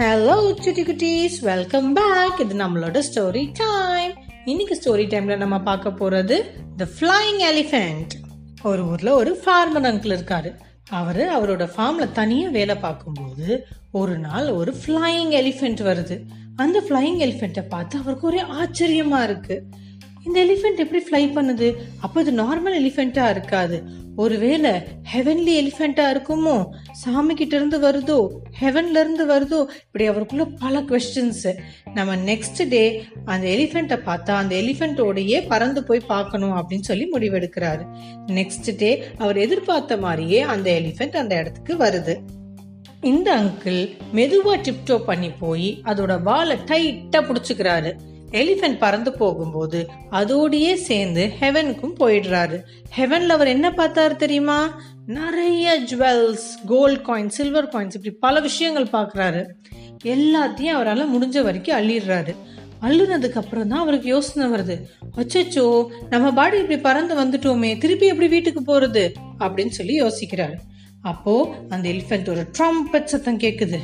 Hello சுட்டி குட்டீஸ் welcome back இது நம்மளோட ஸ்டோரி டைம் இன்னைக்கு ஸ்டோரி டைம்ல நம்ம பார்க்க போறது த ஃப்ளைங் எலிஃபென்ட் ஒரு ஊர்ல ஒரு ஃபார்மர் அங்கிள் இருக்காரு. அவர் அவரோட ஃபார்ம்ல தனியாக வேலை பார்க்கும்போது ஒரு நாள் ஒரு ஃப்ளைங் எலிஃபென்ட் வருது. அந்த ஃப்ளைங் எலிஃபென்ட்டை பார்த்து அவருக்கு ஒரே ஆச்சரியமா இருக்குது இந்த எலிஃபென்ட் எப்படி ஃப்ளை பண்ணுது? அப்போ அது நார்மல் எலிஃபெண்ட்டாக இருக்காது. ஒருவேளை ஹெவன்லி எலிஃபெண்ட்டாக இருக்குமோ? சாமி கிட்டேருந்து வருதோ? ஹெவன்லேருந்து வருதோ? இப்படி அவருக்குள்ள பல கொஸ்டின்ஸு நம்ம நெக்ஸ்ட் டே அந்த எலிஃபென்ட்டை பார்த்தா அந்த எலிஃபென்ட்டோடையே பறந்து போய் பார்க்கணும் அப்படின்னு சொல்லி முடிவெடுக்கிறாரு. நெக்ஸ்ட் டே அவர் எதிர்பார்த்த மாதிரியே அந்த எலிஃபென்ட் அந்த இடத்துக்கு வருது. இந்த அங்கிள் மெதுவாக டிப்டோ பண்ணி போய் அதோட வாலை டைட்டாக பிடிச்சிக்கிறாரு. எலிஃபென்ட் பறந்து போகும்போது அதோடயே சேர்ந்து ஹெவனுக்கும் போயிடுறாரு. ஹெவன்ல அவர் என்ன பார்த்தாரு தெரியுமா? நிறைய jewels gold coin silver coins இப்படி பல விஷயங்கள் பார்க்கறாரு. எல்லாத்தையும் அவரால் முடிஞ்ச வரைக்கும் அள்ளிடுறாரு. அள்ளுனதுக்கு அப்புறம் தான் அவருக்கு யோசனை வருது. அச்சோ நம்ம பாடி இப்படி பறந்து வந்துட்டோமே திருப்பி எப்படி வீட்டுக்கு போறது? அப்படின்னு சொல்லி யோசிக்கிறாரு. அப்போ அந்த எலிஃபென்ட் ஒரு ட்ரம்பட் சத்தம் கேட்குது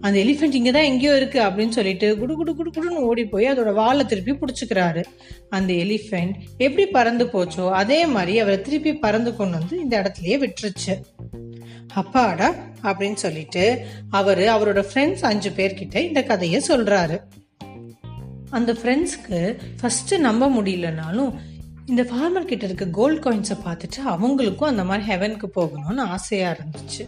அந்த எலிஃபென்ட் இங்கே தான் எங்கேயோ இருக்குது அப்படின்னு சொல்லிட்டு குடு குடு குடு குடுன்னு ஓடி போய் அதோட வாலை திருப்பி பிடிச்சிக்கிறாரு. அந்த எலிஃபென்ட் எப்படி பறந்து போச்சோ அதே மாதிரி அவரை திருப்பி பறந்து கொண்டு வந்து இந்த இடத்துலயே விட்டுருச்சு. அப்பாடா அப்படின்னு சொல்லிட்டு அவர் அவரோட ஃப்ரெண்ட்ஸ் அஞ்சு பேர்கிட்ட இந்த கதையை சொல்றாரு. அந்த ஃப்ரெண்ட்ஸ்க்கு ஃபர்ஸ்ட் நம்ப முடியலனாலும் இந்த ஃபார்மர் கிட்ட இருக்க கோல்ட் காயின்ஸை பார்த்துட்டு அவங்களுக்கும் அந்த மாதிரி ஹெவனுக்கு போகணும்னு ஆசையா இருந்துச்சு.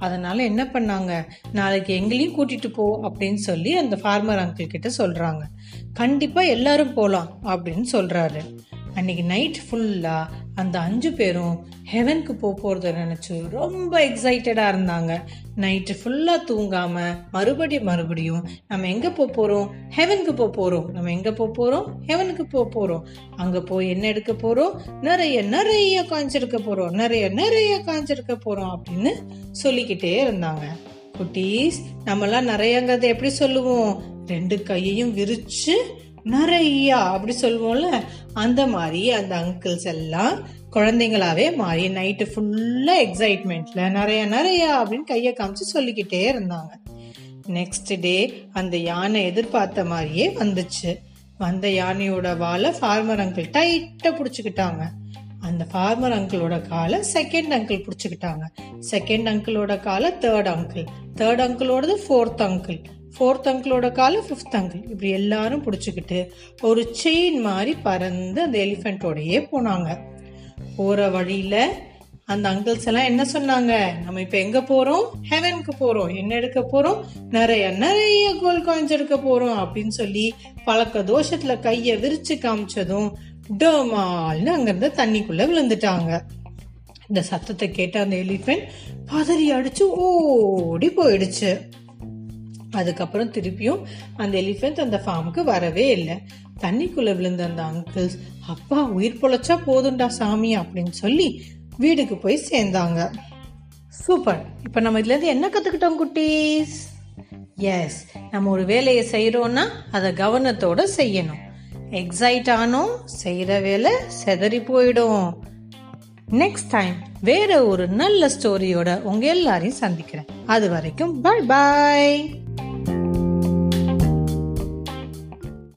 அதனால் என்ன பண்ணாங்க? நாளைக்கு எங்களையும் கூட்டிகிட்டு போ அப்படின்னு சொல்லி அந்த ஃபார்மர் அங்கிள் கிட்ட சொல்கிறாங்க கண்டிப்பாக எல்லாரும் போகலாம் அப்படின்னு சொல்கிறாரு அன்னைக்கு நைட் ஃபுல்லாக அந்த அஞ்சு பேரும் ஹெவனுக்கு போக போகிறத நினச்சி ரொம்ப எக்ஸைட்டடாக இருந்தாங்க. நைட்டு ஃபுல்லாக தூங்காமல் மறுபடியும் மறுபடியும் நம்ம எங்கே போக போகிறோம் ஹெவனுக்கு போக போகிறோம் நம்ம எங்கே போக போகிறோம் ஹெவனுக்கு போக போகிறோம் அங்கே போய் என்ன எடுக்க போகிறோம் நிறைய நிறைய காய்ச்சி எடுக்க நிறைய நிறைய காய்ச்சி எடுக்க அப்படின்னு சொல்லிக்கிட்டே இருந்தாங்க. குட்டீஸ் நம்மலாம் நிறையங்கிறத எப்படி சொல்லுவோம்? ரெண்டு கையையும் விரித்து நிறையா அப்படி சொல்லுவோம்ல அந்த மாதிரி அந்த அங்கிள்ஸ் எல்லாம் குழந்தைங்களாவே மாறி நைட்டு ஃபுல்லாக எக்ஸைட்மெண்ட்ல நிறைய நிறையா அப்படின்னு கையை காமிச்சு சொல்லிக்கிட்டே இருந்தாங்க. நெக்ஸ்ட் டே அந்த யானை எதிர்பார்த்த மாதிரியே வந்துச்சு. வந்த யானையோட வாழை ஃபார்மர் அங்கிள் டைட்டாக பிடிச்சிக்கிட்டாங்க. அந்த ஃபார்மர் அங்கிளோட காலை செகண்ட் அங்கிள் பிடிச்சிக்கிட்டாங்க. செகண்ட் அங்கிளோட காலை தேர்ட் அங்கிள் தேர்ட் அங்கிளோடது ஃபோர்த் அங்கிள் ஃபோர்த் அங்கிளோட காலை ஃபிஃப்த் அங்கிள் இப்படி எல்லாரும் பிடிச்சிக்கிட்டு ஒரு செயின் மாதிரி பறந்து அந்த எலிஃபெண்ட்டோடையே போனாங்க. போகிற வழியில் அந்த அங்கிள்ஸ் எல்லாம் என்ன சொன்னாங்க? நம்ம இப்போ எங்கே போகிறோம் ஹெவனுக்கு போகிறோம் என்ன எடுக்க போகிறோம் நிறைய நிறைய கோல்ட் காயின்ஸ் எடுக்க போகிறோம் அப்படின்னு சொல்லி பழக்க தோஷத்தில் கையை விரிச்சு காமிச்சதும் டோமால்னு அங்கேருந்து தண்ணிக்குள்ளே விழுந்துட்டாங்க. இந்த சத்தத்தை கேட்ட அந்த எலிஃபென்ட் பதறி அடிச்சு ஓடி போயிடுச்சு. அதுக்கப்புறம் திருப்பியும் அந்த எலிஃபென்ட் அந்த ஃபார்முக்கு வரவே இல்லை. தண்ணிக்குள்ளே விழுந்த அந்த அங்கிள்ஸ் அப்பா உயிர் பொழைச்சா போதுண்டா சாமி அப்படின்னு சொல்லி வீடுக்கு போய் சேர்ந்தாங்க. சூப்பர் இப்போ நம்ம இதுலேருந்து என்ன கற்றுக்கிட்டோம் குட்டீஸ்? எஸ் நம்ம ஒரு வேலையை செய்கிறோன்னா அதை கவனத்தோடு செய்யணும். எக்ஸைட் ஆனோம் செய்கிற வேலை செதறி போயிடும். நெக்ஸ்ட் டைம் வேற ஒரு நல்ல ஸ்டோரியோட உங்க எல்லாரையும் சந்திக்கிறேன். அது வரைக்கும் பாய் பாய்